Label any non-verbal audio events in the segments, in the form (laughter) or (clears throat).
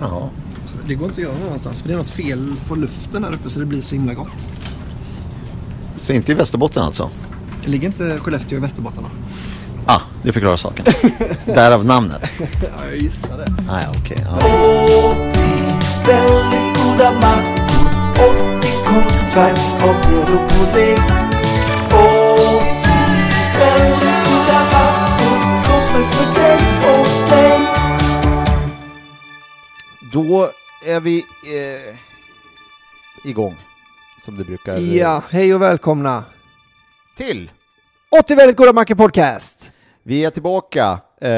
Ja. Det går inte att göra någon annanstans för det är något fel på luften här uppe så det blir så himla gott. Så inte i Västerbotten alltså? Det ligger inte Skellefteå i Västerbotten då? Ah, det förklarar saken. Därav namnet. (laughs) Ja, jag gissar det. Ah, ja, okej. ja. Väldigt goda mackor 80 konstverk av bröd och pudding Då är vi eh, igång, som det brukar. Ja, hej och välkomna. Till! 80 väldigt goda mackor podcast. Vi är tillbaka. Eh,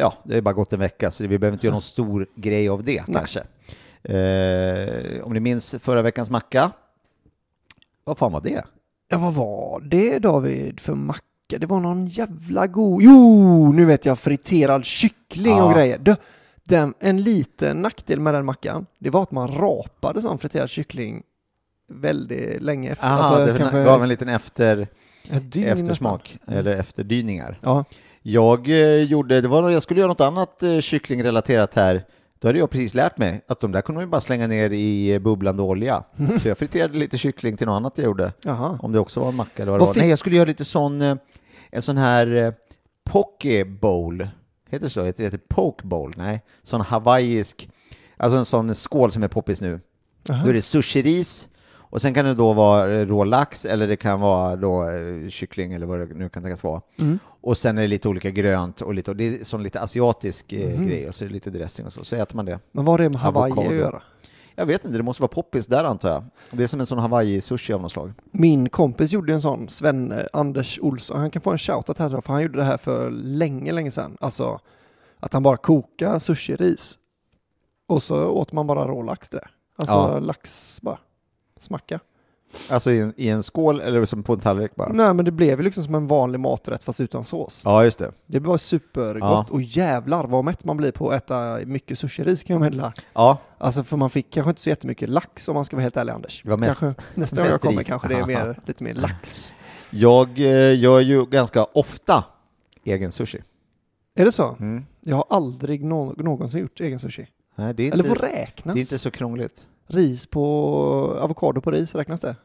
ja, det har bara gått en vecka, så vi behöver inte göra någon stor grej av det kanske. Eh, om ni minns förra veckans macka, vad fan var det? Ja, vad var det David för macka? Det var någon jävla god... Jo, nu vet jag, friterad kyckling och Ja. grejer. Du, den, en liten nackdel med den mackan, det var att man rapade sån friterad kyckling väldigt länge efter. Aha, Alltså, det kanske gav en liten efter, eftersmak, nästan. eller efterdyningar. Ja, Jag eh, gjorde, det var jag skulle göra något annat eh, kycklingrelaterat här. Då hade jag precis lärt mig att de där kunde man ju bara slänga ner i eh, bubblande olja. Så jag friterade lite kyckling till något annat jag gjorde. jaha. Om det också var en macka eller vad det var. fick- Nej, jag skulle göra lite sån, en sån här poke bowl. Heter det så? Heter det heter poke bowl? Nej, sån hawaiisk, alltså en sån skål som är poppis nu. Jaha. Då är det sushiris och sen kan det då vara eh, rå lax eller det kan vara då eh, kyckling eller vad det nu kan tänkas vara. Mm. Och sen är det lite olika grönt och lite, och det är sån lite asiatisk Mhm. grej och så är det lite dressing och så, så äter man det. Men vad har det med Hawaii att göra? Jag vet inte, det måste vara poppis där antar jag. Det är som en sån hawaii-sushi av något slag. Min kompis gjorde en sån, Sven eh, Anders Olsson, han kan få en shoutout här för han gjorde det här för länge, länge sedan. Alltså att han bara kokade sushi-ris och så åt man bara rålax till det. Alltså Ja. lax bara, smacka. Alltså i en, i en skål eller som på en tallrik bara? Nej men det blev ju liksom som en vanlig maträtt fast utan sås. Ja, just det. Det var supergott och jävlar vad mätt man blir på att äta mycket sushi-ris kan jag meddela. Ja, Alltså för man fick kanske inte så jättemycket lax om man ska vara helt ärlig Anders. Det var mest- kanske, nästa gång jag kommer ris. kanske det är mer, lite mer lax. (laughs) jag eh, gör ju ganska ofta egen sushi. Är det så? Mm. Jag har aldrig nå- någonsin gjort egen sushi. Nej, det är Eller inte, vad räknas? det är inte så krångligt. Ris på avokado på ris, räknas det?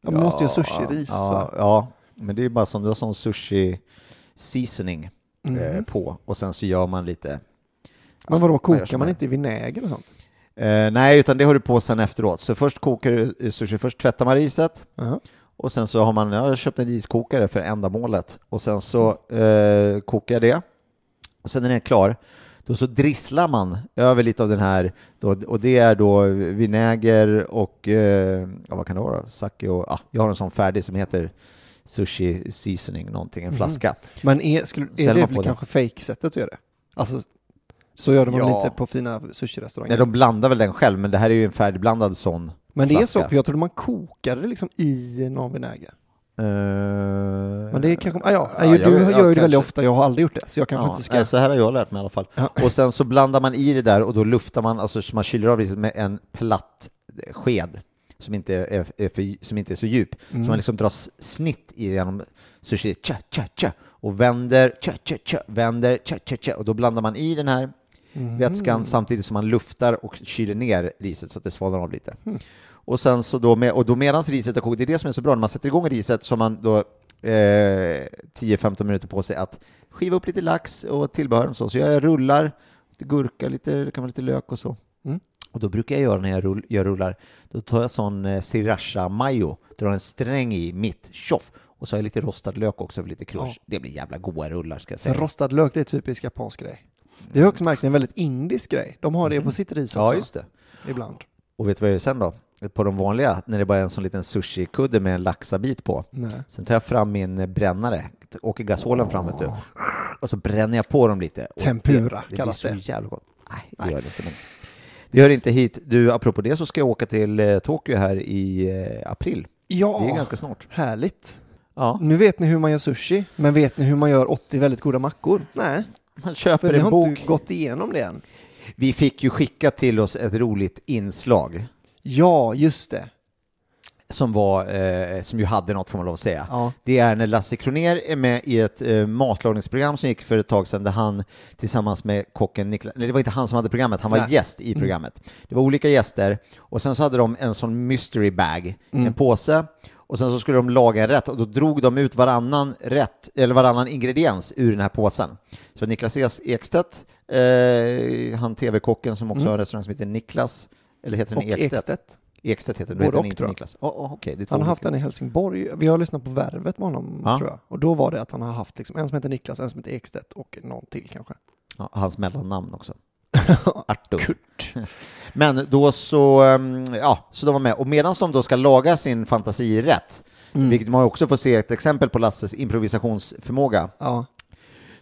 Ja, man måste ju ha sushi-ris ja, ja, men det är bara som du har sån sushi seasoning eh, Mhm. på och sen så gör man lite Men vadå, kokar man är- inte i vinäger och sånt? Eh, nej, utan det har du på sen efteråt. Så först kokar du eh, sushi, först tvättar man riset Jaha. och sen så har man, jag har köpt en riskokare för ändamålet och sen så eh, kokar jag det och sen när den är klar då så drisslar man över lite av den här då, och det är då vinäger och eh, ja, vad kan det vara? Sake och ah, jag har en sån färdig som heter sushi seasoning någonting, en Mhm. flaska. Men är, skulle, är Säljer det väl kanske fake-sättet att göra det? Alltså, så gör de väl Ja. inte på fina sushi-restauranger? Nej, de blandar väl den själv, men det här är ju en färdigblandad sån Men det är flaska. så, för jag trodde man kokade det liksom i någon vinäger. Eh, Men det är kanske, ah, ja, ja, du jag- gör ju det väldigt ofta, jag har aldrig gjort det. Så jag kanske Ja, inte ska... nej, så här har jag lärt mig i alla fall. Och sen så blandar man i det där och då luftar man, alltså så man kyler av riset med en platt sked som inte är, är för, som inte är så djup. Mm. Så man liksom drar snitt i genom sushi, tja, tja, tja, och vänder, tja, tja, tja, vänder, tja, tja, tja, och då blandar man i den här Mm. vätskan samtidigt som man luftar och kyler ner riset så att det svalnar av lite. Mm. Och sen så då, med, och då medans riset är kokt, det är det som är så bra, när man sätter igång riset så har man då eh, 10-15 minuter på sig att skiva upp lite lax och tillbehör och så. Så jag rullar, lite gurka, lite, det kan vara lite lök och så. Mm. Och då brukar jag göra när jag rull, gör rullar, då tar jag sån eh, sriracha mayo, drar en sträng i mitt, tjoff, och så har jag lite rostad lök också för lite crunch. Ja. Det blir jävla goda rullar ska jag För säga. rostad lök, det är typisk japansk grej. Det har jag också märkt, är en väldigt indisk grej. De har det på sitt ris också. Mm. Ja, just det. Ibland. Och vet du vad jag gör sen då? På de vanliga, när det bara är en sån liten sushi-kudde med en laxabit på. Nej. Sen tar jag fram min brännare, åker gasolen fram vet du. Och så bränner jag på dem lite. Tempura det, det kallas blir det. så jävla gott. Nej, det gör det inte. Men det hör inte hit. Du, apropå det så ska jag åka till eh, Tokyo här i eh, april. Ja, Det är ganska snart. härligt. Ja, Nu vet ni hur man gör sushi, men vet ni hur man gör 80 väldigt goda mackor? Nej, man för köper vi en har bok. inte gått igenom det än. Vi fick ju skicka till oss ett roligt inslag Ja, just det. som var, eh, som ju hade något får man lov att säga. Ja. Det är när Lasse Kroner är med i ett eh, matlagningsprogram som gick för ett tag sedan där han tillsammans med kocken Niklas, nej det var inte han som hade programmet, han var Nej. gäst i programmet. Det var olika gäster och sen så hade de en sån mystery bag, en påse och sen så skulle de laga en rätt och då drog de ut varannan rätt, eller varannan ingrediens ur den här påsen. Så Niklas Ekstedt, eh, han tv-kocken som också har en restaurang som heter Niklas, eller heter den Och Ekstedt? Ekstedt. Ekstedt heter den, Både heter och, inte. Niklas. Oh, oh, två Han har haft den i Helsingborg. Vi har lyssnat på Värvet med honom, Ja. tror jag. Och då var det att han har haft liksom en som heter Niklas, en som heter Ekstedt och någon till kanske. Ja, hans mellannamn också. (laughs) Artur. Kurt. (laughs) Men då så, ehm, ja, så de var med. Och medan de då ska laga sin fantasirätt, Mm. vilket man också får se ett exempel på Lasses improvisationsförmåga, Ja,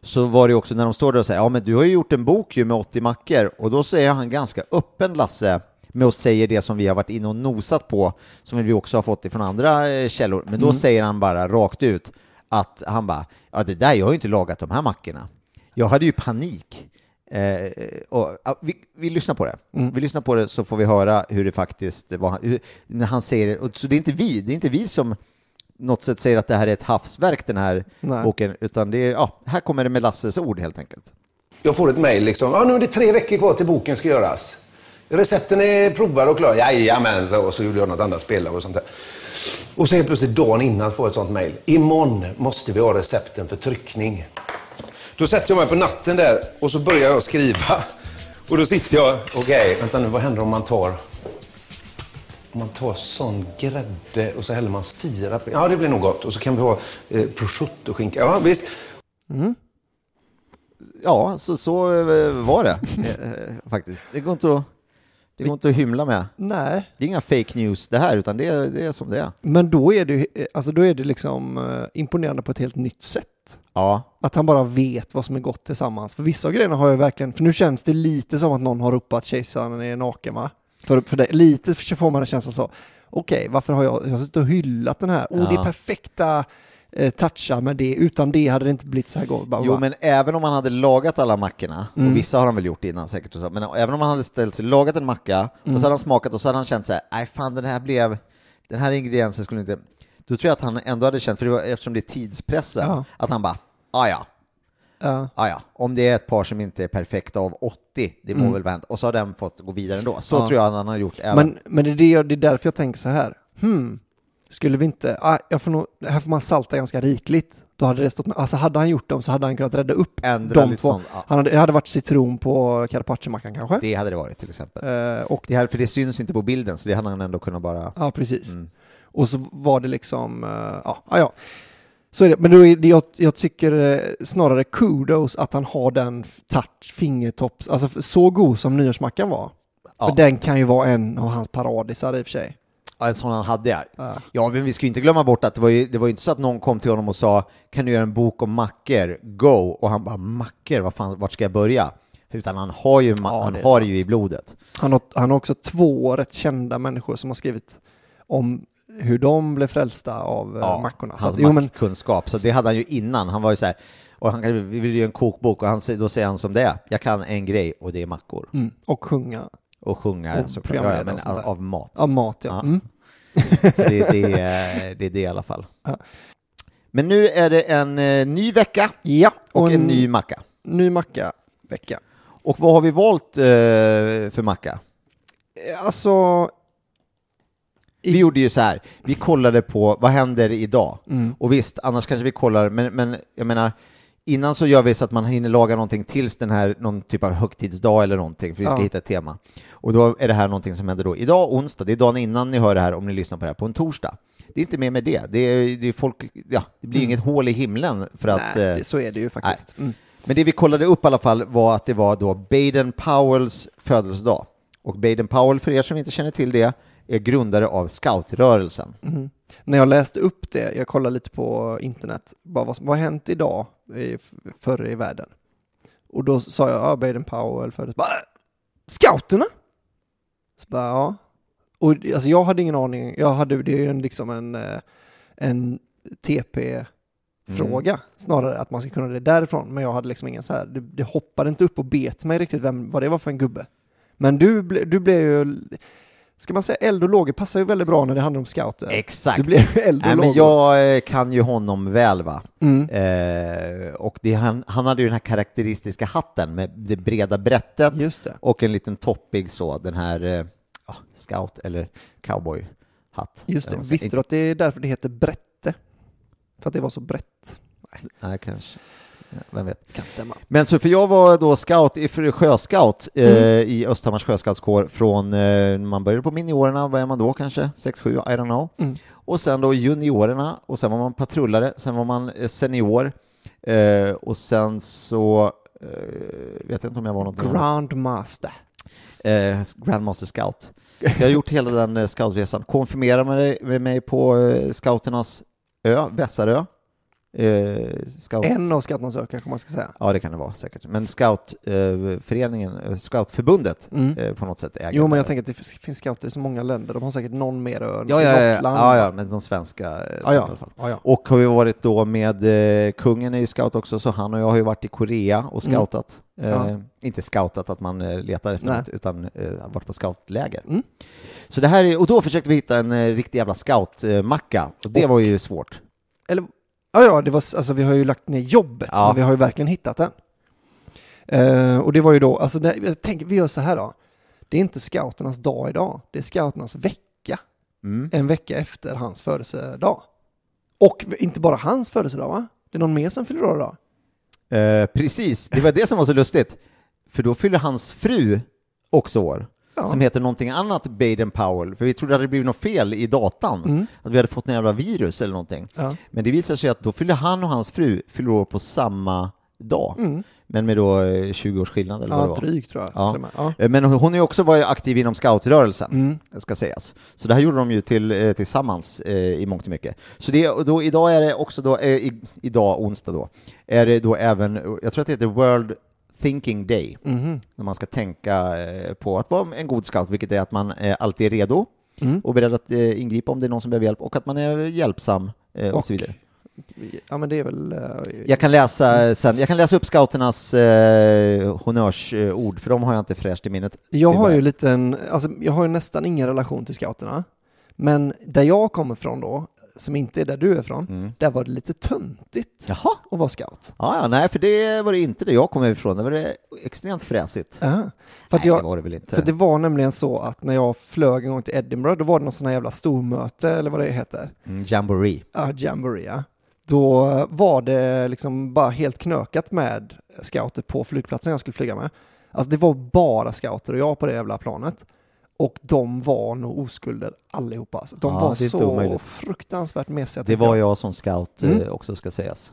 så var det också när de står där och säger ja men du har ju gjort en bok ju med 80 mackor och då säger han ganska öppen Lasse med att säga det som vi har varit inne och nosat på som vi också har fått ifrån andra eh, källor men då säger han bara rakt ut att han bara ja det där jag har ju inte lagat de här mackorna jag hade ju panik eh, och, vi, vi lyssnar på det vi lyssnar på det så får vi höra hur det faktiskt var hur, när han säger det och, så det är inte vi det är inte vi som något sätt säger att det här är ett havsverk den här Nej. boken, utan det är, ja, här kommer det med Lasses ord helt enkelt. Jag får ett mejl liksom. Ja, nu är det tre veckor kvar till boken ska göras. Recepten är provade och klara. Jajamän, så, och så gjorde jag något annat spelare och sånt där. Och så helt plötsligt dagen innan får jag ett sånt mejl. Imorgon måste vi ha recepten för tryckning. Då sätter jag mig på natten där och så börjar jag skriva. Och då sitter jag, okej, vänta nu, vad händer om man tar om man tar sån grädde och så häller man sirap. Ja, det blir nog gott. Och så kan vi ha eh, prosciutto skinka. Ja, visst. Mm. Ja, så, så eh, var det eh, eh, faktiskt. Det går, inte att, det går inte att hymla med. nej. Det är inga fake news det här, utan det är, det är som det är. Men då är det, alltså då är det liksom eh, imponerande på ett helt nytt sätt. Ja, Att han bara vet vad som är gott tillsammans. För vissa av grejerna har jag verkligen, för nu känns det lite som att någon har ropat kejsaren är naken va? För, för det, lite får man en känsla så. Okej, varför har jag, jag har suttit och hyllat den här? Oh, det Ja. är perfekta eh, touchar med det. Utan det hade det inte blivit så här gott. Bara, jo men även om man hade lagat alla mackorna, Mm. och vissa har han väl gjort innan säkert, och så, men även om man hade ställt sig, lagat en macka, och Mm. så hade han smakat och så hade han känt så här, nej fan den här blev, den här ingrediensen skulle inte, då tror jag att han ändå hade känt, för det var, eftersom det är tidspressen, Ja. att han bara, ah ja, Ja. Ah, ja, om det är ett par som inte är perfekta av 80, det må väl vara hänt. Och så har den fått gå vidare ändå. Så Mm. Ja. tror jag att han har gjort även. Men, men det, är det, jag- det är därför jag tänker så här. Hmm, skulle vi inte, ah, jag får nog, här får man salta ganska rikligt. Då hade det stått med, alltså hade han gjort dem så hade han kunnat rädda upp Ändra de två. sånt, ja. Han hade, det hade varit citron på carpaccio-mackan kanske. Det hade det varit till exempel. Eh, och Det här, för det syns inte på bilden, så det hade han ändå kunnat bara... Ja, precis. Mm. Och så var det liksom, eh, ja, ja, ja. Så är det. Men då är det, jag, jag tycker eh, snarare kudos att han har den touch, fingertopps, alltså så god som nyårsmackan var. Ja. För den kan ju vara en av hans paradisar i och för sig. Ja, en sån han hade ja. Ja. Ja, men vi ska ju inte glömma bort att det var ju, det var ju inte så att någon kom till honom och sa kan du göra en bok om mackor? Go! Och han bara mackor, vad fan, vart ska jag börja? utan han har ju, Ja, han har sant. ju i blodet. Han har, han har också två rätt kända människor som har skrivit om hur de blev frälsta av ja, mackorna. Så hans att, jo, men, mackkunskap. Så det hade han ju innan. Han var ju så här, och han vi vill ju en kokbok och han, då säger han som det är. Jag kan en grej och det är mackor. mm, och sjunga Och sjunga Och programleda Ja, men och av, av mat. av mat. Ja. Mm. (laughs) Så det, det, är, det är det i alla fall. Men nu är det en eh, ny vecka ja, och en ny macka. ny macka-vecka. Och vad har vi valt eh, för macka? Eh, Alltså, I- Vi gjorde ju så här, vi kollade på vad händer idag? Mm. Och visst, annars kanske vi kollar, men, men jag menar, innan så gör vi så att man hinner laga någonting tills den här, någon typ av högtidsdag eller någonting, för vi ska Ja. hitta ett tema. Och då är det här någonting som händer då. Idag, onsdag, det är dagen innan ni hör det här, om ni lyssnar på det här, på en torsdag. Det är inte mer med det. Det, är, det, är folk, ja, det blir inget hål i himlen för att... Mm. nej, eh, så är det ju faktiskt. Mm. men det vi kollade upp i alla fall var att det var då Baden Powells födelsedag. Och Baden Powell, för er som inte känner till det, är grundare av scoutrörelsen. Mhm. När jag läste upp det, jag kollade lite på internet, bara vad som vad har hänt idag i, förr i världen? Och då sa jag, ja, Baden Powell föddes, bara, "Äh, scouterna? Så bara, ja. Och alltså, jag hade ingen aning, jag hade, det är ju liksom en, eh, en TP-fråga snarare, att man ska kunna det därifrån, men jag hade liksom ingen så här, det, det hoppade inte upp och bet mig riktigt vem, vad det var för en gubbe. Men du, ble, du blev ju, ska man säga eld och lågor passar ju väldigt bra när det handlar om scouter. Exakt. Blev ju (laughs) eld och Nej, men jag eh, kan ju honom väl va. Mm. Eh, och det, han, han hade ju den här karaktäristiska hatten med det breda brättet det. och en liten toppig så, den här eh, ja, scout eller cowboyhatt. Just det. Visste du att det är därför det heter Brätte? För att det var så brett? Nej, kanske. Vem vet. Kan stämma. Men så för jag var då scout, i- sjöscout eh, Mm. i Östhammars sjöscoutskår från, eh, man började på miniorerna, vad är man då kanske? 6-7, I don't know. Mm. Och sen då juniorerna, och sen var man patrullare, sen var man eh, senior, eh, och sen så eh, vet jag inte om jag var något. Grandmaster. eh, Grandmaster Scout. Så jag har gjort hela den eh, scoutresan, konfirmerade mig, med mig på scouternas ö, Vässarö. Eh, scout. En av skatternas ö kanske man ska säga. Ja, det kan det vara säkert. Men scoutföreningen, eh, scoutförbundet Mm. eh, på något sätt äger Jo, men jag tänker att det finns- scouter i så många länder. De har säkert någon mer ö Ja, ja, ja, ja, ja, men de svenska eh, Ja, ja. Ja, ja. Och har vi varit då med, eh, kungen är ju scout också, så han och jag har ju varit i Korea och Mm. scoutat. Eh, Ja. Inte scoutat att man eh, letar efter Nej. något, utan eh, varit på scoutläger. Mm. Så det här är, och då försökte vi hitta en eh, riktig jävla scoutmacka, och det Och- var ju svårt. Eller, ja, ja, det var, alltså vi har ju lagt ner jobbet, Ja. men vi har ju verkligen hittat den. Eh, och det var ju då, alltså det, jag tänker, vi gör så här då. Det är inte scouternas dag idag, det är scouternas vecka. Mm. En vecka efter hans födelsedag. Och inte bara hans födelsedag va? Det är någon mer som fyller år idag. Eh, precis, det var det som var så lustigt. För då fyller hans fru också år, Ja. som heter någonting annat Baden Powell, för vi trodde att det blivit något fel i datan, Mm. att vi hade fått en jävla virus eller någonting. Ja. Men det visade sig att då fyller han och hans fru fyller år på samma dag, Mm. men med då eh, 20 års skillnad eller vad det Ja, var. drygt tror jag. Ja. Ja. Eh, Men hon ju också varit aktiv inom scoutrörelsen, Mm. ska sägas. Så det här gjorde de ju till, eh, tillsammans eh, i mångt och mycket. Så det, då, idag är det också då, eh, i, idag, onsdag då, är det då även, jag tror att det heter World Thinking Day, Mhm. när man ska tänka eh, på att vara en god scout, vilket är att man eh, alltid är redo Mm. och beredd att eh, ingripa om det är någon som behöver hjälp och att man är hjälpsam och, Och- så vidare. Ja men det är väl... Jag kan läsa sen, jag kan läsa upp scouternas eh, honnörsord, för de har jag inte fräscht i minnet. Jag har ju liten, alltså jag har ju nästan ingen relation till scouterna. Men där jag kommer från då, som inte är där du är från, Mm. där var det lite töntigt Jaha. att vara scout. Ja, ja, nej, för det var det inte det jag kom ifrån. Det var det extremt fräsigt. Ja. För, att nej, jag, det var det väl inte. för det var nämligen så att när jag flög en gång till Edinburgh, då var det något sån här jävla stormöte, eller vad det heter. Mm, jamboree. Ja, Jamboree, ja. Då var det liksom bara helt knökat med scouter på flygplatsen jag skulle flyga med. Alltså det var bara scouter och jag på det jävla planet. Och de var nog oskulder allihopa. Alltså. De Ja, var så omöjligt. fruktansvärt mesiga. Det var jag som scout Mm. eh, också, ska sägas.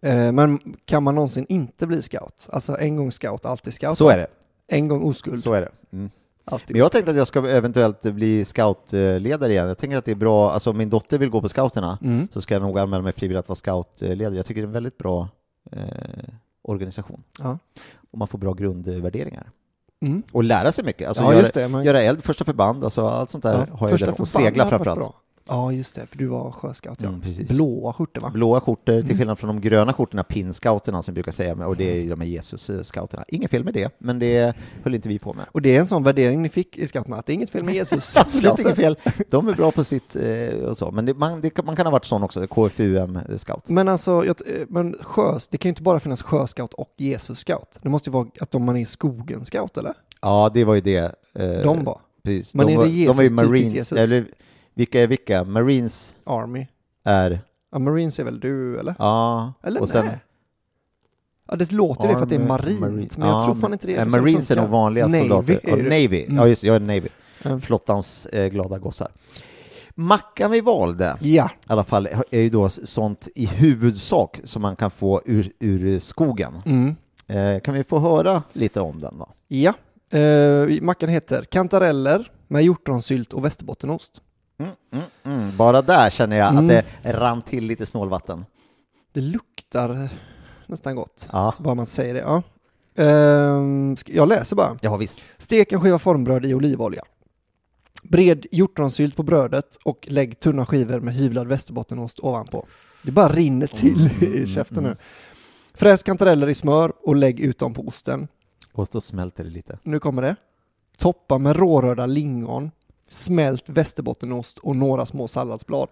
Eh, Men kan man någonsin inte bli scout? Alltså en gång scout, alltid scout. Så är det. En gång oskuld, Så är det. Mm. alltid Men jag tänkte att jag ska eventuellt bli scoutledare igen. Jag tänker att det är bra, alltså om min dotter vill gå på scouterna Mm. så ska jag nog anmäla mig frivilligt att vara scoutledare. Jag tycker det är en väldigt bra eh, organisation. Ja. Och man får bra grundvärderingar. Mm. Och lära sig mycket. Alltså Ja, göra, just det, man- göra eld, första förband, alltså allt sånt där Ja, har jag. Och segla framförallt. Ja, just det, för du var sjöscout. Ja. Mm, precis. Blåa skjortor, va? Blåa skjortor, till Mm. skillnad från de gröna skjortorna, pinscouterna som vi brukar säga, och det är ju de här Jesus-scouterna. Inget fel med det, men det höll inte vi på med. Och det är en sån värdering ni fick i scouterna, att det är inget fel med (laughs) Jesus. Absolut inget fel. De är bra på sitt eh, och så, men det, man, det, kan- man kan ha varit sån också, KFUM-scout. Men alltså, jag, eh, men sjö, det kan ju inte bara finnas sjöscout och Jesus-scout. Det måste ju vara att de man är i skogen-scout, eller? Ja, det var ju det. eh, De var. Precis. Men de, är var, det de var ju Jesus, Marines, Jesus? eller vilka är vilka? Marines Army. är, Ja, Marines är väl du, eller? ja, Eller och sen nej? Ja, det låter det för att det är marint, Marines. men jag Ja, tror fan inte det. eh, är det Marines är nog vanliga Navy soldater. är det. Navy, Mm. ja just det, jag är Navy. Ja. Flottans eh, glada gossar. Mackan vi valde, Ja, i alla fall, är ju då sånt i huvudsak som man kan få ur, ur skogen. mm. Eh, kan vi få höra lite om den då? ja. Uh, mackan heter kantareller med hjortronsylt och västerbottenost. Mm, mm, mm. Bara där känner jag Mm. att det rann till lite snålvatten. Det luktar nästan gott, Ja, bara man säger det. Ja. Ehm, jag läser bara. ja visst. Stek en skiva formbröd i olivolja. Bred hjortronsylt på brödet och lägg tunna skivor med hyvlad västerbottenost ovanpå. Det bara rinner till Mm, (laughs) i käften mm. nu. Fräs kantareller i smör och lägg ut dem på osten. Och då smälter det lite. Nu kommer det. Toppa med rårörda lingon, smält västerbottenost och några små salladsblad.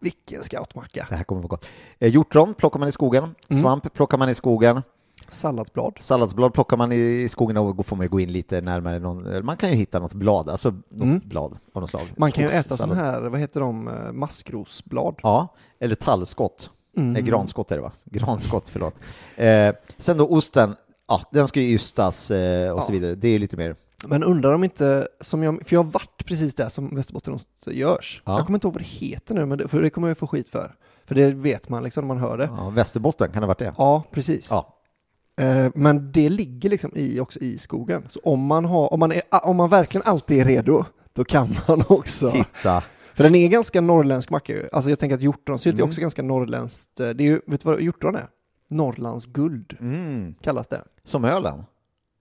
Vilken scoutmacka. Det här kommer att vara gott. Eh, hjortron plockar man i skogen, Mm. svamp plockar man i skogen, Salladsblad. salladsblad plockar man i skogen och får man gå in lite närmare någon, eller man kan ju hitta något blad, alltså något Mm. blad av något slag. Man kan ju äta sådana här, vad heter de, eh, maskrosblad. Ja, eller tallskott. Mm. Nej, granskott är det va? (laughs) Granskott, förlåt. Eh, sen då osten, ja, den ska ju ystas eh, och Ja. så vidare. Det är lite mer, Men undrar om inte, som jag, för jag har varit precis där som västerbottenost görs. Ja. Jag kommer inte ihåg vad det heter nu, men det, för det kommer jag få skit för. För det vet man liksom när man hör det. ja, Västerbotten, kan det ha varit det? Ja, precis. Ja. Eh, Men det ligger liksom i, också i skogen. Så om man, har, om, man är, om man verkligen alltid är redo, då kan (laughs) man också. Hitta. För den är ganska norrländsk macka ju. Alltså jag tänker att hjortronsylt är Mm. också ganska norrländskt. eh, Det är ju, vet du vad hjortron är? Norrlands guld Mm. kallas det. Som ölen.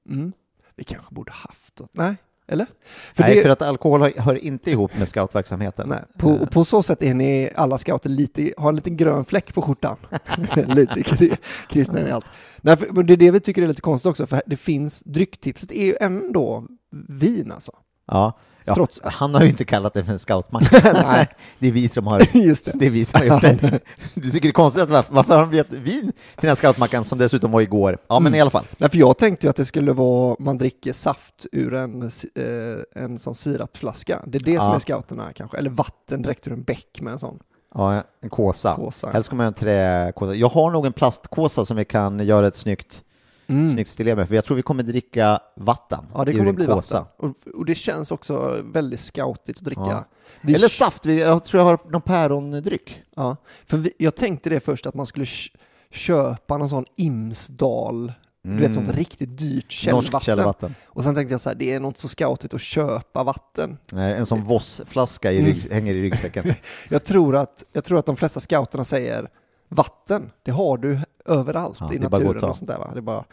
Mm. Vi kanske borde haft. Nej, eller? För Nej, det, för att alkohol hör, inte ihop med scoutverksamheten. nej, på, och på så sätt är ni alla scouter lite, har en liten grön fläck på skjortan. (laughs) (laughs) lite kri- kristna i allt. Nej, för, men det är det vi tycker är lite konstigt också, för det finns, drycktipset är ju ändå vin alltså. Ja. Ja, Trots- Han har ju inte kallat det för en scoutmacka. (laughs) Nej. det är vi som har Just det. det är vi som har gjort det. (laughs) Du tycker det är konstigt att varför, varför har han gett vin till den här scoutmackan som dessutom var igår? Ja, men Mm. i alla fall. Nej, för jag tänkte ju att det skulle vara, man dricker saft ur en, eh, en sån sirapsflaska. Det är det som Ja. är scouterna kanske, eller vatten direkt ur en bäck med en sån Ja, en kåsa. kåsa. Helst ska man ha en träkåsa. Jag har nog en plastkåsa som vi kan göra ett snyggt, Mm. snyggt stilé med, för jag tror vi kommer dricka vatten Ja, det kommer bli kåsa. vatten. Och, och det känns också väldigt scoutigt att dricka. Ja. Vi- Eller saft, vi, jag tror jag har någon pärondryck. Ja, för vi, jag tänkte det först, att man skulle kö- köpa någon sån Imsdal, du vet sånt riktigt dyrt källvatten. Mm. källvatten. Och sen tänkte jag så här, det är något så scoutigt att köpa vatten. Nej, En sån Voss-flaska Mm. hänger i ryggsäcken. (laughs) Jag tror, att, jag tror att de flesta scouterna säger vatten, det har du överallt Ja, i naturen och sånt där va. Det är bara...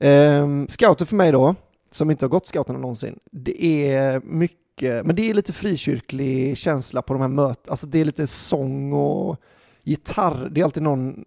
Ehm, scouter för mig då, som inte har gått scouterna någonsin, det är mycket, men det är lite frikyrklig känsla på de här mötena, alltså det är lite sång och gitarr, det är alltid någon,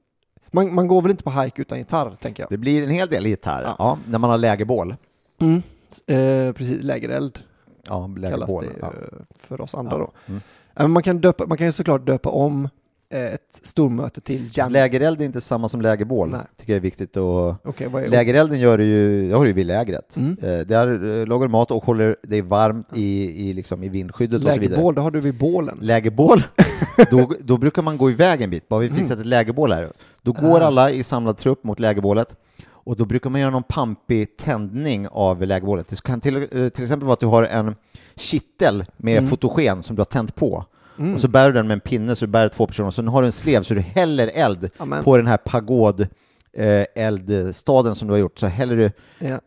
man, man går väl inte på hike utan gitarr tänker jag. Det blir en hel del gitarr, Ja. ja. när man har lägerbål. Mm. Eh, precis, lägereld Ja, kallas lägerbål. det Ja. för oss andra då. Mm. Man, kan döpa, man kan ju såklart döpa om ett stormöte till jam. Lägereld är inte samma som lägerbål, Nej. tycker jag är viktigt att Okej, vad är Lägerelden gör du ju, det har du ju vid lägret. Mm. Eh, Där eh, lagar du mat och håller dig varmt i, i, liksom, i vindskyddet och så vidare. Lägerbål, det har du vid bålen. Lägerbål, (laughs) då, då brukar man gå iväg en bit. Bara vi fixat ett lägerbål här. Då går Mm. Ah. alla i samlad trupp mot lägerbålet och då brukar man göra någon pampig tändning av lägerbålet. Det kan till, eh, till exempel vara att du har en kittel med Mm. fotogen som du har tänt på. Och så bär du den med en pinne, så du bär två personer, och så har du en slev så du häller eld Amen. på den här pagod eh, eldstaden som du har gjort, så häller du Ja.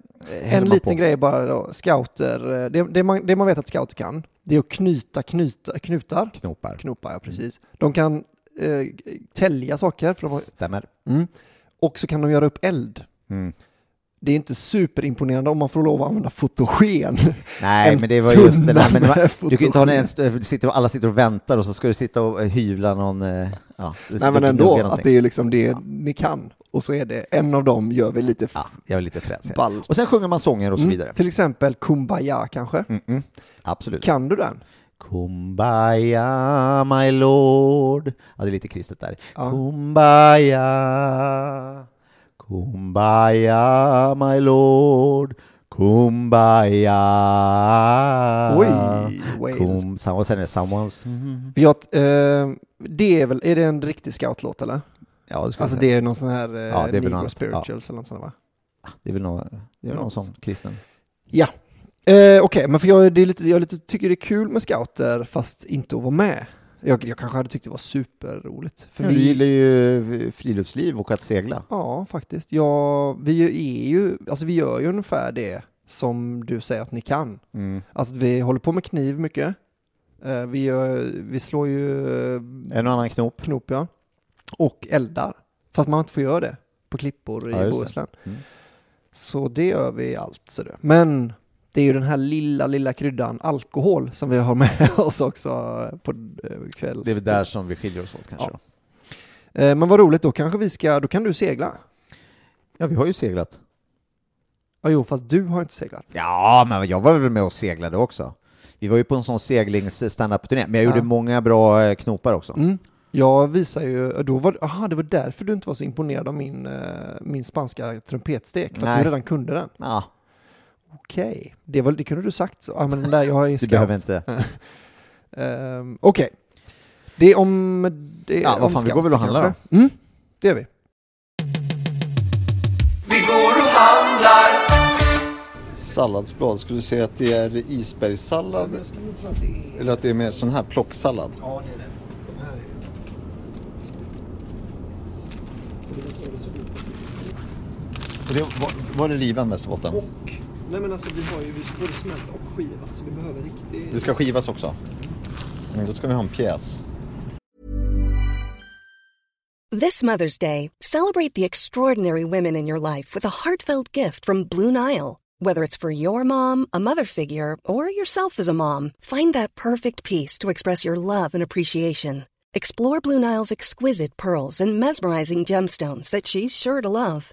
häller En liten på. grej bara då, scouter, eh, det, det, man, det man vet att scouter kan, det är att knyta, knyta knutar, knopar. knopar ja precis. De kan eh, tälja saker. För de har, Stämmer. mm. Och så kan de göra upp eld. Mm. Det är inte superimponerande om man får lov att använda fotogen. Nej, En men det var just det där. Men var, du kan ju inte ha en, st- sitter, alla sitter och väntar och så ska du sitta och eh, hyvla någon... eh, Ja, Nej men ändå, att det är liksom det ni kan. Och så är det, en av dem gör vi lite Ja, jag är lite fräsig. ball. Och sen sjunger man sånger och så Mm, vidare. Till exempel Kumbaya kanske. Mm, mm. Absolut. Kan du den? Kumbaya, my lord. Ja, det är lite kristet där. Ja. Kumbaya, Kumbaya, my lord. Kumbaya. Oj, Whale. Kum, och sen är det someone's... Mm. Ett, eh, det är väl, är det en riktig scoutlåt eller? Ja, det Alltså jag det är någon sån här eh, Ja, det är Negro spirituals eller något sånt va? Det är väl någon, det är någon sån kristen. Ja. Eh, Okej, men för jag, det är lite, jag lite, tycker det är kul med scouter fast inte att vara med. Jag, jag kanske hade tyckt det var superroligt. För För vi, vi gillar ju friluftsliv och att segla. Ja, faktiskt. Ja, vi är ju, alltså vi gör ju ungefär det som du säger att ni kan. Mm. Alltså vi håller på med kniv mycket. Eh, vi, gör, vi slår ju eh, En och annan knop. knop, ja. Och eldar. Fast man inte får göra det på klippor i Ja, det. Bohuslän. Mm. Så det gör vi allt. Så det. Men det är ju den här lilla, lilla kryddan alkohol som vi har med (laughs) oss också på eh, kvälls... Det är väl där som vi skiljer oss åt kanske. Ja. Eh, Men vad roligt, då kanske vi ska, då kan du segla. ja vi har ju seglat. Ja, jo, fast du har inte seglat. Ja, men jag var väl med och seglade också. Vi var ju på en sån seglings stand turné men jag gjorde Ja. många bra eh, knopar också. Mm. Jag visar ju, då var, aha, det var därför du inte var så imponerad av min, eh, min spanska trumpetstek, för att Nej. du redan kunde den. Ja, Okej, det, var, det kunde du sagt. Så, ja, men den där, jag har ju (laughs) du scout. behöver inte. (laughs) Ehm, Okej. Det är om... Det är Ja, vad fan, vi går väl och handlar kanske. Mm, det gör vi. Vi går och handlar. Salladsblad, skulle du säga att det är isbergssallad? Eller att det är mer sån här plocksallad? Ja, det är det. Det, var, var det riven Västerbotten? Och, nej men alltså vi har ju, vi både smälta och skiva, så vi behöver riktigt... Det ska skivas också? Mm, då ska vi ha en pjäs. This Mother's Day, celebrate the extraordinary women in your life with a heartfelt gift from Blue Nile. Whether it's for your mom, a mother figure, or yourself as a mom, find that perfect piece to express your love and appreciation. Explore Blue Nile's exquisite pearls and mesmerizing gemstones that she's sure to love.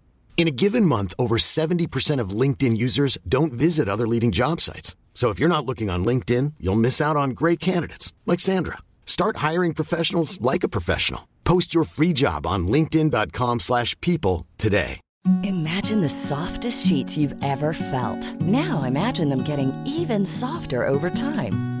In a given month, over 70% of LinkedIn users don't visit other leading job sites. So if you're not looking on LinkedIn, you'll miss out on great candidates like Sandra. Start hiring professionals like a professional. Post your free job on linkedin.com/people today. Imagine the softest sheets you've ever felt. Now imagine them getting even softer over time.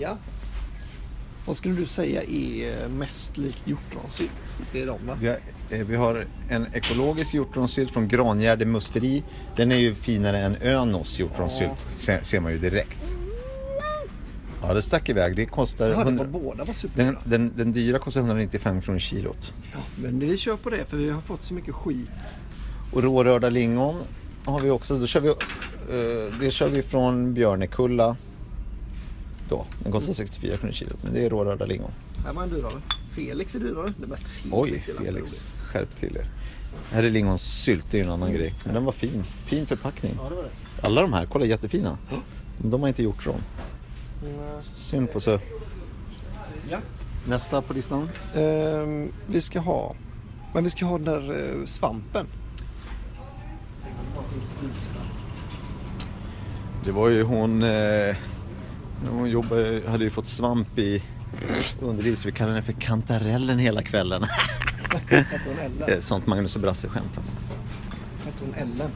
Ja. Vad skulle du säga är mest likt hjortronsylt? Det är de va? Vi har, eh, vi har en ekologisk hjortronsylt från Grangärde musteri. Den är ju finare än Önos hjortronsylt, se, ser man ju direkt. Ja, det stack iväg. Det kostar... Jag hörde 100 på båda var superbra. den, den, den dyra kostar 195 kronor kilot. Ja, men vi kör på det för vi har fått så mycket skit. Och rårörda lingon har vi också. Då kör vi, eh, det kör vi från Björnekulla. Då. Den kostar 64 kronor kilot, men det är rårörda lingon. Här var en dyrare. Felix är dyrare. Det var Felix Oj, Felix. Skärp till er. Här är lingonsylt, det är en annan grej. Men den var fin. Fin förpackning. Ja, det var det. Alla de här, kolla jättefina. De har inte gjort rån. Synd på så. Ja. Nästa på listan? Ehm, vi ska ha, men vi ska ha den där eh, svampen. Det var ju hon, eh, hon jobbade, hade ju fått svamp i underlivet så vi kallade henne för kantarellen hela kvällen. Hette hon Det är Ellen? sånt Magnus och Brasse skämt. va? Hette hon Ellen?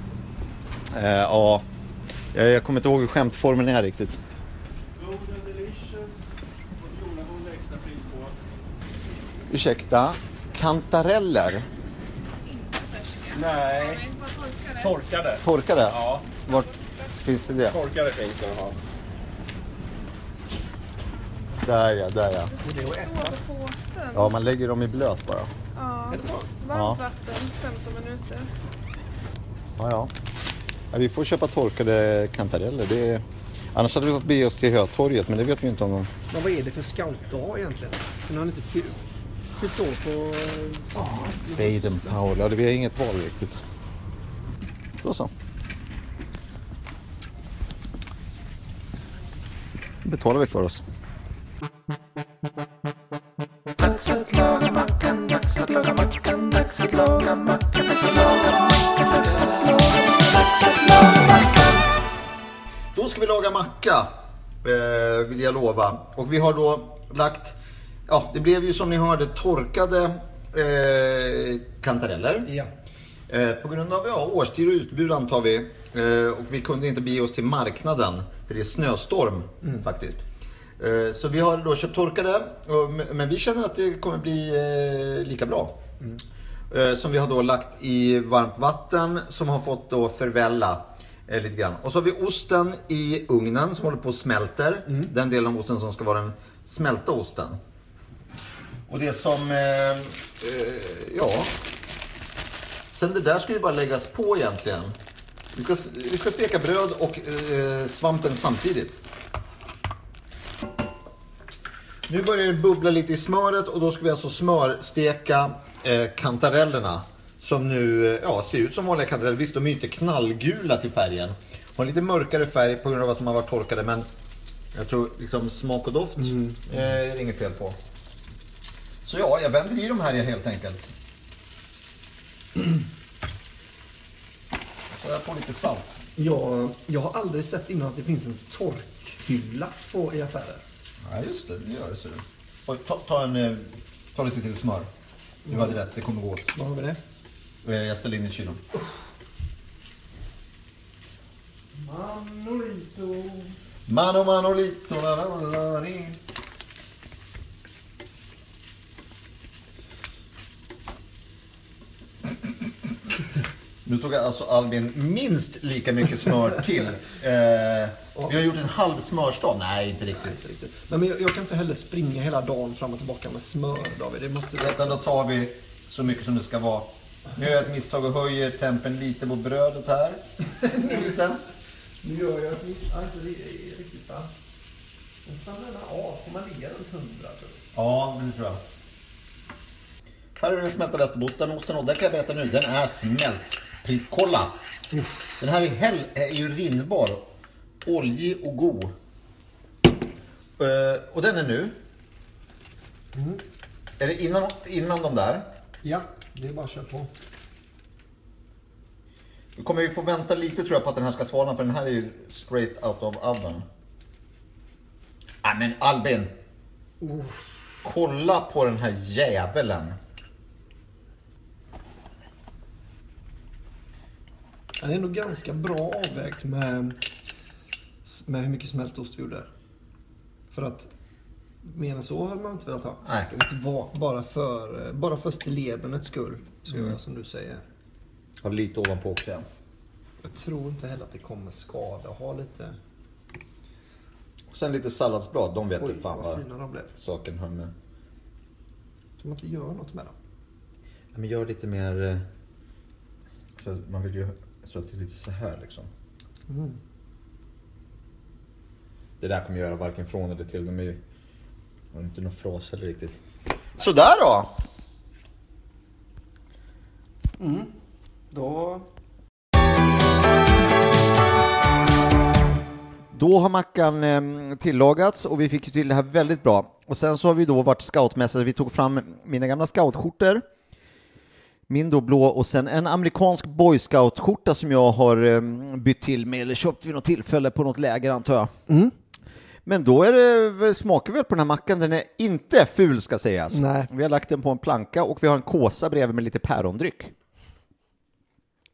Eh, ja, jag, jag kommer inte ihåg hur skämtformen är riktigt. Ursäkta, kantareller? Nej. Torkade. Torkade? Ja. Vart finns det det? Torkade finns det. Ja. Där ja, där ja. Ja, man lägger dem i blöt bara. Ja, Är det så? Ja. varmt vatten, 15 minuter. Ja, ja. ja vi får köpa torkade kantareller. Det är... Annars hade vi fått be oss till Hötorget, men det vet vi inte om de... Men vad är det för scoutdag egentligen? Den har inte fy- fyllt år på... Ja, Baden Powell, ja, det- vi har inget val riktigt. Då så. betalar vi för oss. Dags att laga mackan, dags att laga mackan, dags att laga mackan, dags att laga mackan, dags att laga dags att laga mackan. Då ska vi laga macka, eh, vill jag lova. Och vi har då lagt, ja det blev ju som ni hörde torkade eh, kantareller. Ja. Eh, på grund av ja, årstid och utbud antar vi. Eh, och vi kunde inte bege oss till marknaden, för det är snöstorm faktiskt. Eh, så vi har då köpt torkade, men vi känner att det kommer bli eh, lika bra. Eh, som vi har då lagt i varmt vatten som har fått då förvälla lite grann. Och så har vi osten i ugnen som håller på och smälter. Den delen av osten som ska vara den smälta osten. Och det som, eh, ja. Sen det där ska ju bara läggas på egentligen. Vi ska, vi ska steka bröd och eh, svampen samtidigt. Nu börjar det bubbla lite i smöret och då ska vi alltså smörsteka eh, kantarellerna. Som nu eh, ja, ser ut som vanliga kantareller. Visst, de är ju inte knallgula till färgen. De har lite mörkare färg på grund av att de har varit torkade. Men jag tror liksom smak och doft eh, är det inget fel på. Så ja, jag vänder i de här helt enkelt. (clears throat) Så jag på lite salt. Jag, jag har aldrig sett innan att det finns en torkhylla på, i affärer. Ja, just det. Det gör det, ser du. Oj, ta, ta, en, eh, ta lite till smör. Du hade rätt, det kommer gå åt. Vad har vi det? Eh, Jag ställer in i kylen. Manolito. Mano, manolito, la, la, la, li. Nu tog alltså Albin minst lika mycket smör till. (laughs) Eh, vi har gjort en halv smörstad. Nej, inte riktigt. Nej, men jag, jag kan inte heller springa hela dagen fram och tillbaka med smör, David. Det måste. Utan då tar vi så mycket som det ska vara. Nu gör jag ett misstag och höjer tempen lite på brödet här. (laughs) Osten. Nu gör jag ett misstag. Inte ri- riktigt, va? Men stannar den av? Får man ligga runt 100? tror jag? Ja, det tror jag. Här är den smälta västerbottenost och den kan jag berätta nu, den är smält. Kolla! Den här är, hell, är ju rinnbar. Oljig och god. Eh, och den är nu. Är det innan, innan de där? Ja, det är bara att köra på. Nu kommer vi få vänta lite tror jag på att den här ska svalna för den här är ju straight out of oven. Nej men Albin! Kolla på den här djävulen. Ja, Det är nog ganska bra avvägt med, med hur mycket smältost vi gjorde. För att mer än så hade man inte velat ha. Nej. Jag vet inte vad, bara för, bara för stillebernets skull så gör jag som du säger. Har lite ovanpå också. Ja. Jag tror inte heller att det kommer skada att ha lite... Och sen lite salladsblad, de vet Oj, du fan vad vad fina de blev. saken hör med. Kan man inte göra något med dem? Ja, men gör lite mer... eh, Så man vill ju... Jag tror att det är lite så här liksom. Mm. Det där kommer göra varken från eller till. De är ju... Har inte någon fras heller riktigt. Sådär då! Mm. Då... då har mackan eh, tillagats och vi fick ju till det här väldigt bra. Och sen så har vi då varit scoutmästare, vi tog fram mina gamla scoutskjortor, min då blå och sen en amerikansk boy scout-skjorta som jag har eh, bytt till med eller köpt vid något tillfälle på något läger antar jag. Mm. Men då är det, smakar väl på den här mackan, den är inte ful ska sägas. Nej. Vi har lagt den på en planka och vi har en kåsa bredvid med lite pärondryck.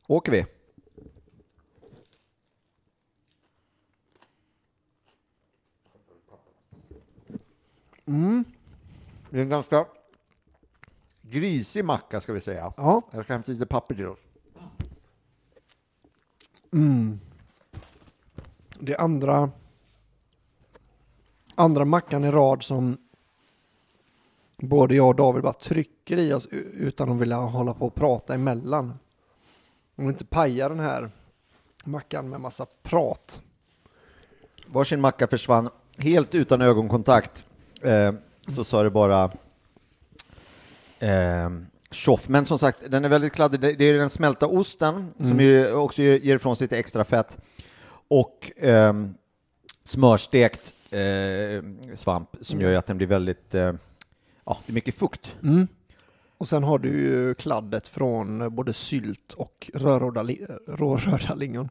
Åker vi? Mm. Det är en ganska grisig macka ska vi säga. Ja. Jag ska hämta lite papper till oss. Mm. Det är andra, andra mackan i rad som både jag och David bara trycker i oss utan att vilja hålla på och prata emellan. Om vi inte pajar den här mackan med massa prat. Varsin macka försvann helt utan ögonkontakt. Eh, så sa det bara eh, tjoff. Men som sagt, den är väldigt kladdig. Det är den smälta osten som Mm. ju också ger ifrån sig lite extra fett. Och ehm, smörstekt eh, svamp som gör att den blir väldigt, eh, ja, det är mycket fukt. Mm. Och sen har du ju kladdet från eh, både sylt och rödröda råröda lingon.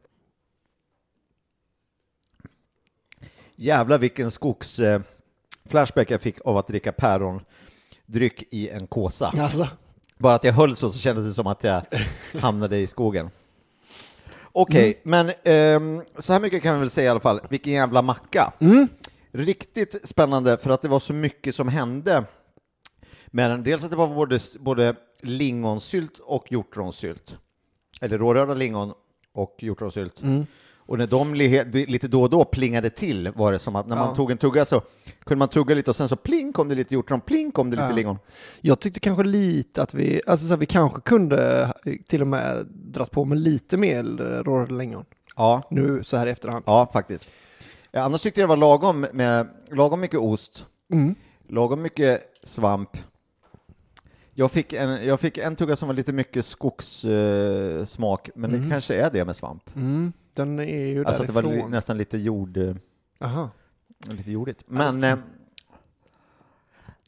Jävlar vilken skogs eh, flashback jag fick av att dricka pärondryck i en kåsa. Alltså. Bara att jag höll så, så kändes det som att jag (laughs) hamnade i skogen. Okej, men ehm, så här mycket kan vi väl säga i alla fall. Vilken jävla macka. Riktigt spännande för att det var så mycket som hände med den. Dels att det var både, både lingonsylt och hjortronsylt. Eller rårörda lingon och hjortronsylt. Mm. Och när de li- lite då och då plingade till var det som att när man Ja. tog en tugga så kunde man tugga lite och sen så pling kom det lite hjortron, pling kom det lite Ja. lingon. Jag tyckte kanske lite att vi, alltså så här, vi kanske kunde till och med dratt på med lite mer råröda lingon. Ja. Nu så här i efterhand. Ja, faktiskt. Ja, annars tyckte jag det var lagom med lagom mycket ost, Mm. lagom mycket svamp. Jag fick en, jag fick en tugga som var lite mycket skogssmak, eh, men Mm. det kanske är det med svamp. Mm. Den är ju Alltså att det var därifrån. nästan lite jord, eh, Aha. lite jordigt. Men, eh,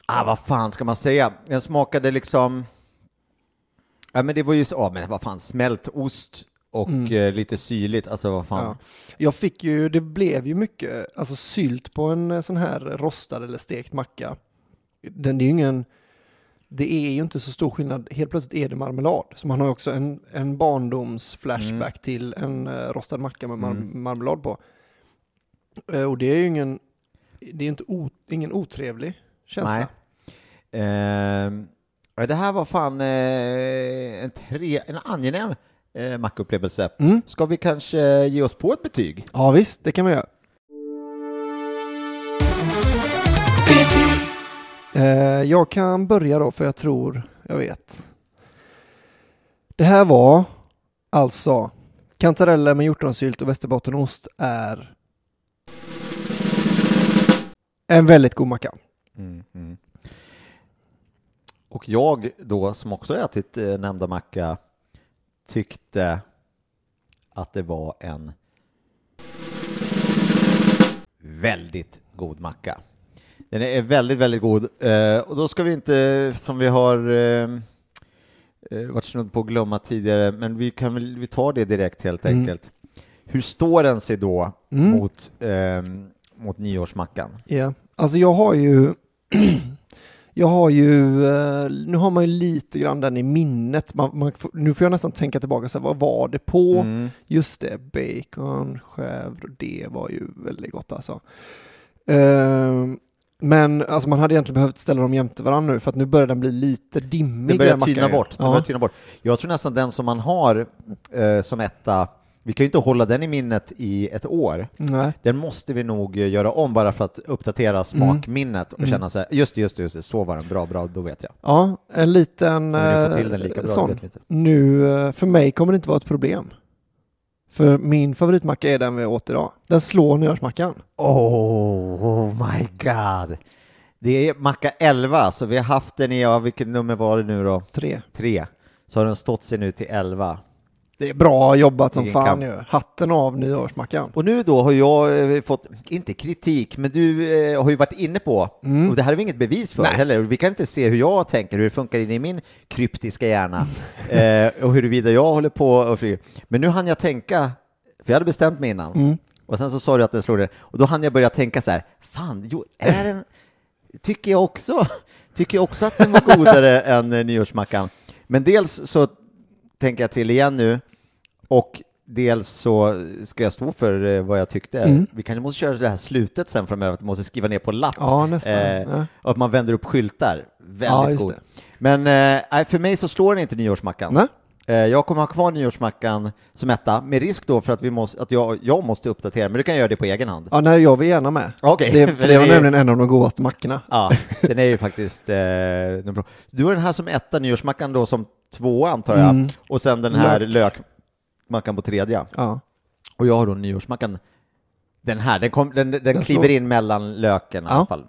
ah, vad fan ska man säga? Den smakade liksom, ja men det var ju så, ah, men vad fan, smält ost och Mm. eh, lite syrligt, alltså vad fan. Ja. Jag fick ju, det blev ju mycket, alltså sylt på en sån här rostad eller stekt macka. Den, det är ju ingen, det är ju inte så stor skillnad, helt plötsligt är det marmelad. Så man har ju också en, en barndoms-flashback till en eh, rostad macka med mar- Mm. marmelad på. Eh, och det är ju ingen, det är inte ingen otrevlig känsla. Nej. Ja, det här var fan eh, en, tre, en angenäm eh, mackupplevelse. Mm. Ska vi kanske ge oss på ett betyg? Ja visst, det kan man göra. Eh, jag kan börja då, för jag tror jag vet. Det här var alltså kantareller med hjortronsylt och västerbottenost är en väldigt god macka. Mm, mm. Och jag då, som också ätit eh, nämnda macka, tyckte att det var en väldigt god macka. Den är väldigt, väldigt god. Eh, och då ska vi inte, som vi har eh, eh, varit snudd på att glömma tidigare, men vi kan väl, vi tar det direkt helt Mm. enkelt. Hur står den sig då Mm. mot, eh, mot nyårsmackan? Ja, alltså jag har ju (clears throat) Jag har ju, eh, nu har man ju lite grann den i minnet. Man, man, nu får jag nästan tänka tillbaka, så här, vad var det på? Mm. Just det, bacon, chèvre, det var ju väldigt gott alltså. Ehm, men alltså man hade egentligen behövt ställa dem jämte varandra nu, för att nu börjar den bli lite dimmig. Det börjar tyna bort. Ja. börjar tyna bort. Jag tror nästan den som man har eh, som etta, vi kan ju inte hålla den i minnet i ett år. Nej. Den måste vi nog göra om bara för att uppdatera smakminnet och Mm. känna så här, just det, just det, just det, så var den, bra, bra, då vet jag. Ja, en liten eh, den lika bra, sån. Nu, eh, för mig kommer det inte vara ett problem. För min favoritmacka är den vi åt idag. Den slår nyårsmackan. Oh, oh my god. Det är macka 11, så vi har haft den i, ja, vilket nummer var det nu då? Tre. Tre. Så har den stått sig nu till 11. Det är bra jobbat som fan kamp. ju. Hatten av nyårsmackan. Och nu då har jag eh, fått, inte kritik, men du eh, har ju varit inne på, och det här är vi inget bevis för Mm. Nej. heller, vi kan inte se hur jag tänker, hur det funkar in i min kryptiska hjärna, (laughs) eh, och huruvida jag håller på och flyger. Men nu hann jag tänka, för jag hade bestämt mig innan, Mm. och sen så sa du att den slog det, och då hann jag börja tänka så här, fan, jo, är den, tycker jag också, (laughs) tycker jag också att den var godare (laughs) än eh, nyårsmackan. Men dels så tänker jag till igen nu, och dels så ska jag stå för eh, vad jag tyckte. Mm. Vi kanske måste köra det här slutet sen framöver, att man måste skriva ner på lapp. Ja, nästan. Eh, Ja. Och att man vänder upp skyltar. Ja, Väldigt just god. det. Men eh, för mig så slår den inte nyårsmackan. Nej. Eh, Jag kommer ha kvar nyårsmackan som etta, med risk då för att, vi måste, att jag, jag måste uppdatera, men du kan göra det på egen hand. Ja, nej, jag vill gärna med. Okej. Det, (laughs) för det var nämligen en av de godaste mackorna. Ja, den är ju faktiskt eh, bra. Du har den här som etta, nyårsmackan då som tvåa antar jag, Mm. och sen den här Lök. Lökmackan på tredje. Ja. Och jag har då nyårsmackan, den här, den, kom, den, den, kliver slår. in mellan löken i Ja. alla fall.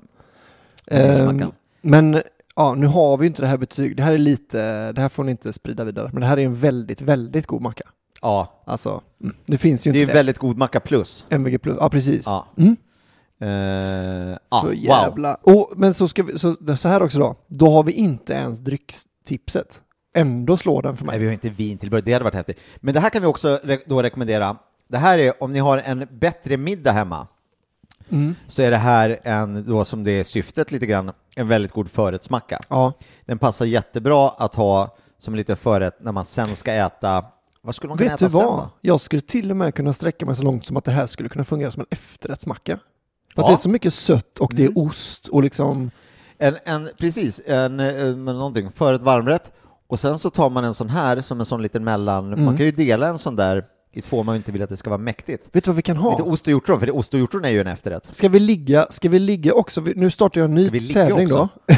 Nyårsmackan. men ja, nu har vi ju inte det här betyg. Det här är lite, det här får ni inte sprida vidare. Men det här är en väldigt, väldigt god macka. Ja, Alltså, mm, det finns ju det är inte en väldigt god macka plus. MVG plus, ja precis. Ja. Mm. Eh, ja, så wow. jävla... Och, men så, ska vi, så, så här också då, då har vi inte ens dryckstipset. Ändå slår den för Nej, mig. vi har inte vin till det hade varit häftigt. Men det här kan vi också re- då rekommendera. Det här är om ni har en bättre middag hemma, Mm. så är det här en, då som det är syftet lite grann, en väldigt god förrättsmacka. Ja, Den passar jättebra att ha som en liten förrätt när man sen ska äta, vad skulle man kunna vet du äta sen vad? då? Jag skulle till och med kunna sträcka mig så långt som att det här skulle kunna fungera som en efterrättsmacka. För Ja. att det är så mycket sött och det är Mm. ost och liksom... En, en, precis, en, eh, med någonting, förrätt varmrätt, och sen så tar man en sån här som en sån liten mellan, Mm. man kan ju dela en sån där i två om man inte vill att det ska vara mäktigt. Vet du vad vi kan ha? Lite ost och hjortron, för det, ost och hjortron är ju en efterrätt. Ska vi ligga, ska vi ligga också? Nu startar jag en ny tävling också? då.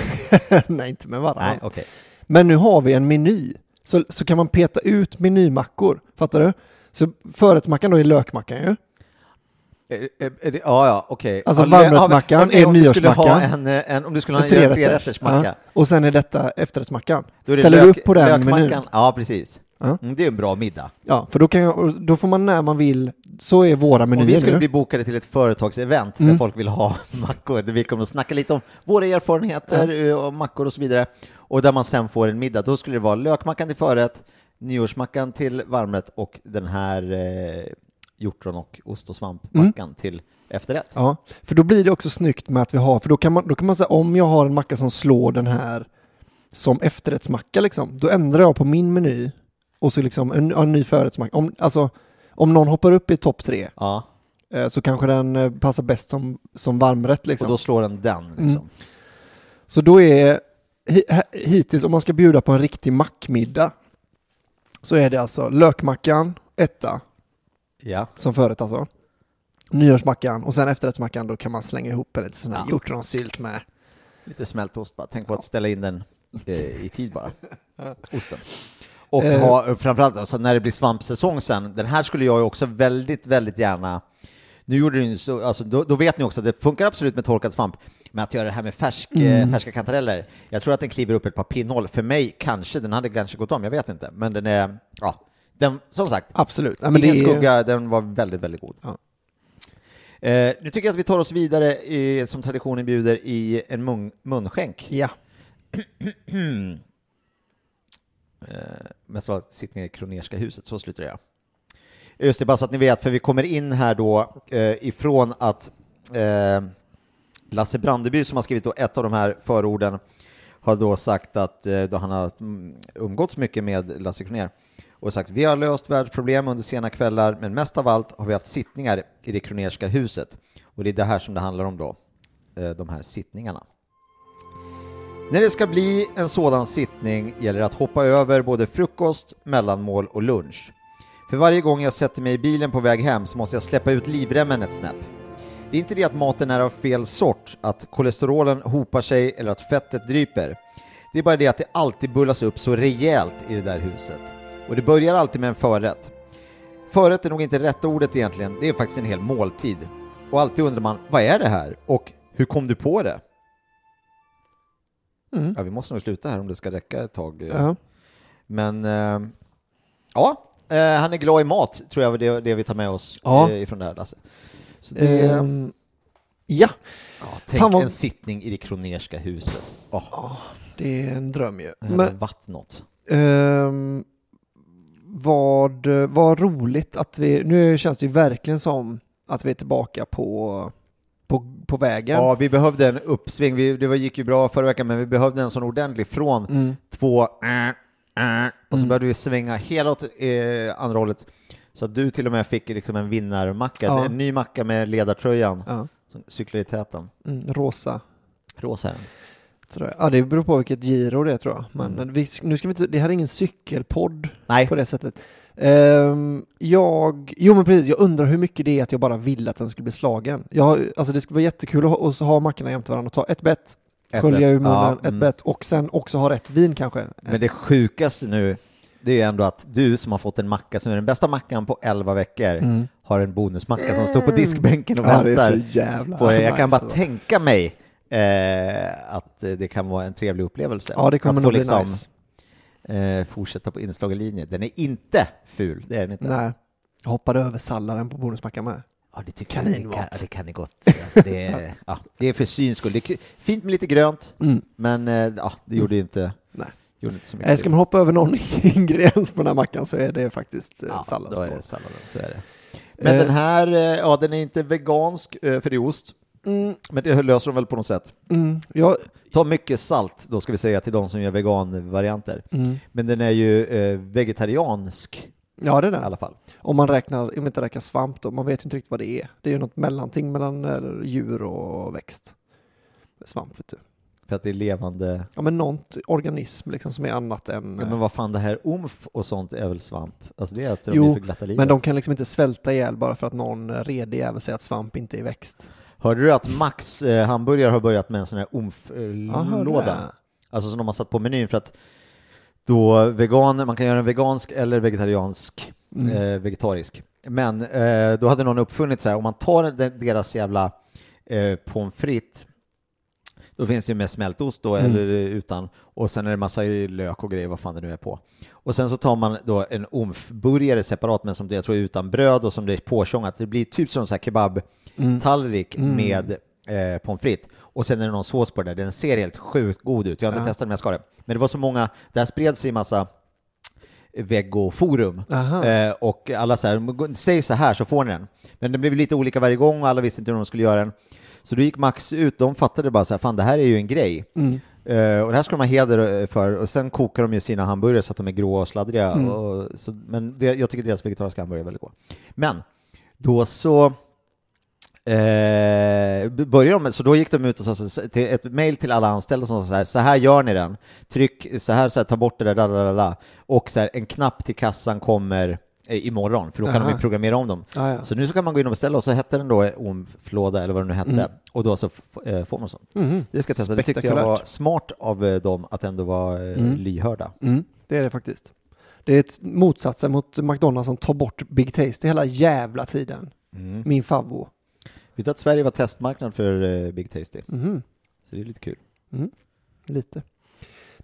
(laughs) Nej, inte med varandra. Nej, okej. Men nu har vi en meny. Så, så kan man peta ut menymackor. Fattar du? Så förrättsmackan då är lökmackan ju. Är- är- är det- Ja, ja, okej. Alltså Ja, lö- varmrättsmackan ja, är om du nyårsmackan. en, eh, en, Om du skulle ha en Trerätters. trerättersmacka. Ja. Och sen är detta efterrättsmackan. Ställer lök- upp på den lökmackan. menyn. Ja, precis. Ja. Mm, det är en bra middag. Ja, för då, kan jag, och då får man när man vill, så är våra Om menyer vi skulle nu. bli bokade till ett företagsevent där Mm. folk vill ha (laughs) mackor, där vi kommer att snacka lite om våra erfarenheter eh, om mackor och så vidare, och där man sen får en middag, då skulle det vara lökmackan till förrätt, nyårsmackan till varmrätt och den här eh, hjortron och ost och svampmackan till efterrätt. Ja, för då blir det också snyggt med att vi har, för då kan man, då kan man säga om jag har en macka som slår den här som efterrättsmacka liksom, då ändrar jag på min meny och så liksom en, en ny förrättsmacka. Om, alltså, om någon hoppar upp i topp tre Ja, eh, så kanske den eh, passar bäst som, som varmrätt liksom. och då slår den den. Liksom. Mm. Så då är hittills om man ska bjuda på en riktig mackmiddag så är det alltså lökmackan, etta, Ja. som förrätt alltså. Nyårsmackan och sen efterrättsmackan då kan man slänga ihop en lite sån här Ja. hjortronsylt med. Lite smältost bara. Tänk på att ställa in den eh, i tid bara. (laughs) Osten. Och Eh. ha, framförallt alltså, när det blir svampsäsong sen, den här skulle jag ju också väldigt, väldigt gärna nu gjorde den ju så, alltså, då, då vet ni också att det funkar absolut med torkad svamp, men att göra det här med färsk, eh, Mm. färska kantareller, jag tror att den kliver upp ett par pinnhål. För mig kanske, den hade kanske gått om, jag vet inte, men den är, ja, den, som sagt, Absolut. Ja, men ingen det är- skugga, den var väldigt, väldigt god. Ja. Eh, nu tycker jag att vi tar oss vidare, i, som traditionen bjuder, i en mun, munskänk. Ja. (clears throat) Eh, mest var sittningen i Kronerska huset, så slutar jag. Just det, bara så att ni vet, för vi kommer in här då eh, ifrån att eh, Lasse Brandeby, som har skrivit då ett av de här förorden, har då sagt att eh, då han har mm, umgåtts mycket med Lasse Kronér och sagt vi har löst världsproblem under sena kvällar, men mest av allt har vi haft sittningar i det Kronerska huset. Och det är det här som det handlar om då, eh, de här sittningarna. När det ska bli en sådan sittning gäller det att hoppa över både frukost, mellanmål och lunch. För varje gång jag sätter mig i bilen på väg hem så måste jag släppa ut livremmen ett snäpp. Det är inte det att maten är av fel sort, att kolesterolen hopar sig eller att fettet dryper. Det är bara det att det alltid bullas upp så rejält i det där huset. Och det börjar alltid med en förrätt. Förrätt är nog inte rätta ordet egentligen, det är faktiskt en hel måltid. Och alltid undrar man, vad är det här? Och hur kom du på det? Mm. Ja, vi måste nog sluta här om det ska räcka ett tag. Ja. Men eh, ja, Eh, han är glad i mat, tror jag det är det vi tar med oss Ja. eh, ifrån det här, Lasse. Så det, Ehm, ja, ja, tänk fan vad- en sittning i det kronerska huset. Åh, det är en dröm ju. det Men, vattnot. ehm, vad, vad roligt att vi, nu känns det ju verkligen som att vi är tillbaka på, på, på vägen. Ja, vi behövde en uppsving. Vi, det var- gick ju bra förra veckan, men vi behövde en sån ordentlig från Mm. två äh, äh, och så behövde vi svänga hela åt eh, andra hållet. Så att du till och med fick liksom en vinnarmacka, Ja. en ny macka med ledartröjan Ja. som cyklar i täten. Mm, rosa. Rosa. Tror jag. Ja, det beror på vilket giro det är tror jag. Men men vi, nu ska vi inte, det här är ingen cykelpodd Nej. på det sättet. Ehm, jag, jo men precis, jag undrar hur mycket det är att jag bara vill att den ska bli slagen. Jag, alltså det skulle vara jättekul att ha, att ha mackorna jämte varandra och ta ett bett, Ett skölja ur munnen, ja, ett mm. bett och sen också ha rätt vin kanske. Men det sjukaste nu, det är ju ändå att du som har fått en macka som är den bästa mackan på 11 veckor, Mm. har en bonusmacka som står på diskbänken och Ja, det är väntar. så jävla på det. Jag kan bara alltså. tänka mig eh, att det kan vara en trevlig upplevelse. Ja, det kommer att nog bli liksom, nice. eh, fortsätta på inslagen linje. Den är inte ful, det är den inte. Nej. Jag hoppade över salladen på bonusmackan med. Ja, det tycker jag Kaninmat. ja, det kan ni gott. Alltså, det, är, (laughs) ja, det är för syns skull. Det är fint med lite grönt, Mm. men eh, ja, det gjorde ju inte, Nej. gjorde inte så mycket. Eh, Ska man hoppa över någon (laughs) ingrediens på den här mackan så är det faktiskt eh, ja, sallad. då är det salladen, så är det. Men Eh. den här, ja den är inte vegansk för det är ost. Mm, Men det löser de väl på något sätt. mm, ja, Ta mycket salt då ska vi säga till de som gör veganvarianter. mm. Men den är ju eh, vegetariansk ja, det är i det. alla fall. Om man räknar, om man inte räknar svamp då, man vet ju inte riktigt vad det är. Det är ju något mellanting mellan eh, djur och växt. Svamp vet du. För att det är levande. Ja men något organism liksom som är annat än... Ja, men vad fan det här omf och sånt är väl svamp? Alltså det är att de Jo, för glatta livet. men de kan liksom inte svälta ihjäl bara för att någon eh, redig jävel säger att svamp inte är växt. Hörde du att Max eh, hamburgare har börjat med en sån här omf-låda? det. alltså som de har satt på menyn för att då vegan, man kan göra en vegansk eller vegetariansk, Mm. eh, vegetarisk. Men eh, då hade någon uppfunnit så här, om man tar de- deras jävla eh, pommes frites, då finns det ju med smältost då, Mm. eller utan, och sen är det massa lök och grejer, vad fan det nu är på. Och sen så tar man då en omf-burgare separat, men som det jag tror är utan bröd och som det är påtjongat. Det blir typ som så här kebab-tallrik Mm. med eh, pommes frites. Och sen är det någon sås på det där. Den ser helt sjukt god ut. Jag har inte Ja. testat den, men jag ska det. Men det var så många, det här spred sig i massa vegoforum. Eh, och alla så här, säg så här så får ni den. Men det blev lite olika varje gång och alla visste inte hur de skulle göra den. Så då gick Max ut, de fattade bara så här, fan det här är ju en grej. Mm. Eh, och det här ska de ha heder eh, för. Och sen kokar de ju sina hamburgare så att de är gråa och sladdriga. Mm. Och, så, men det, jag tycker deras vegetariska hamburgare är väldigt goda. Men då så Eh, de, så då gick de ut och sa så, till ett mejl till alla anställda som sa så här, så här gör ni den, tryck så här, så här ta bort det där, da, da, da. och så här, en knapp till kassan kommer eh, imorgon, för då kan Aha. de ju programmera om dem. Ja, ja. Så nu så kan man gå in och beställa, och så hette den då omflåda, eller vad den nu hette, Mm. och då så eh, får man så. Mhm. Det ska jag testa, det tyckte jag var smart av eh, dem att ändå vara eh, Mm. lyhörda. Mm, det är det faktiskt. Det är ett motsatsen mot McDonalds som tar bort Big Taste hela jävla tiden. Mm. Min favvo. Vet du att Sverige var testmarknad för Big Tasty? Mhm. Så det är lite kul. Mm. Lite.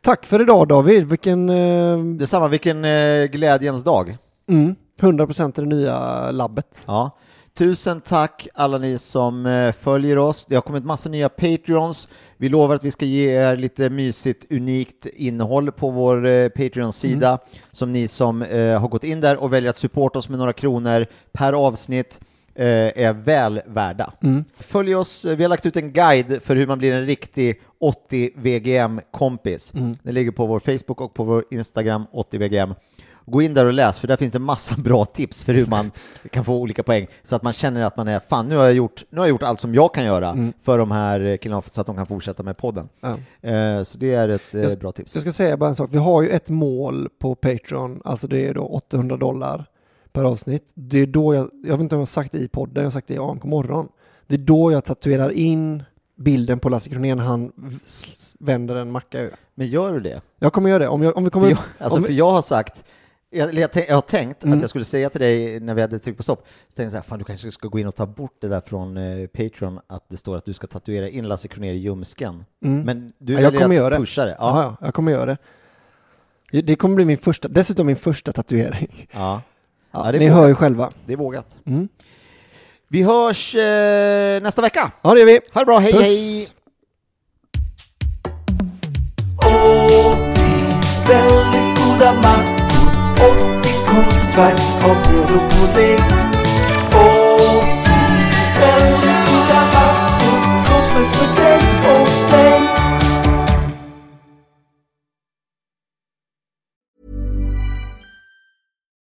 Tack för idag David. Vilken... Eh, Detsamma, vilken eh, glädjens dag. Mm, 100% i det nya labbet. Ja. Tusen tack alla ni som eh, följer oss. Det har kommit massa nya Patreons. Vi lovar att vi ska ge er lite mysigt, unikt innehåll på vår eh, Patreon-sida som ni som eh, har gått in där och väljer att supporta oss med några kronor per avsnitt eh, är väl värda. Mm. Följ oss, vi har lagt ut en guide för hur man blir en riktig 80 VGM-kompis. Mm. Den ligger på vår Facebook och på vår Instagram 80 VGM. Gå in där och läs, för där finns det massa (laughs) bra tips för hur man kan få olika poäng, så att man känner att man är fan, nu har jag gjort, nu har jag gjort allt som jag kan göra Mm. för de här killarna, så att de kan fortsätta med podden. Eh, så det är ett eh, Jag, bra tips. jag ska säga bara en sak. Vi har ju ett mål på Patreon, alltså det är då 800 dollar per avsnitt. Det är då jag, jag vet inte om jag har sagt det i podden, jag har sagt det i AMK morgon. Det är då jag tatuerar in bilden på Lasse Kronér när han vänder en macka. Men gör du det? Jag kommer göra det. Om, jag, om vi För kommer... jag, alltså, om vi, för jag har sagt, jag, jag, tänk- jag har tänkt Mm. att jag skulle säga till dig när vi hade tryckt på stopp, så tänkte jag så här, fan du kanske ska gå in och ta bort det där från eh, Patreon, att det står att du ska tatuera in Lasse Kronér i ljumsken. Mm. Men du Ja, jag kommer att göra det. pusha det. ja. Ja, jag kommer göra det. Det kommer bli min första, dessutom min första tatuering. Ja. Ja, Ja, ni vågat. hör ju själva. Det är vågat. Mm. Vi hörs eh, nästa vecka. Ja, det gör vi. Ha det bra, hej Puss. hej! Väldigt goda mackor 80 konstverk av bröd och pudding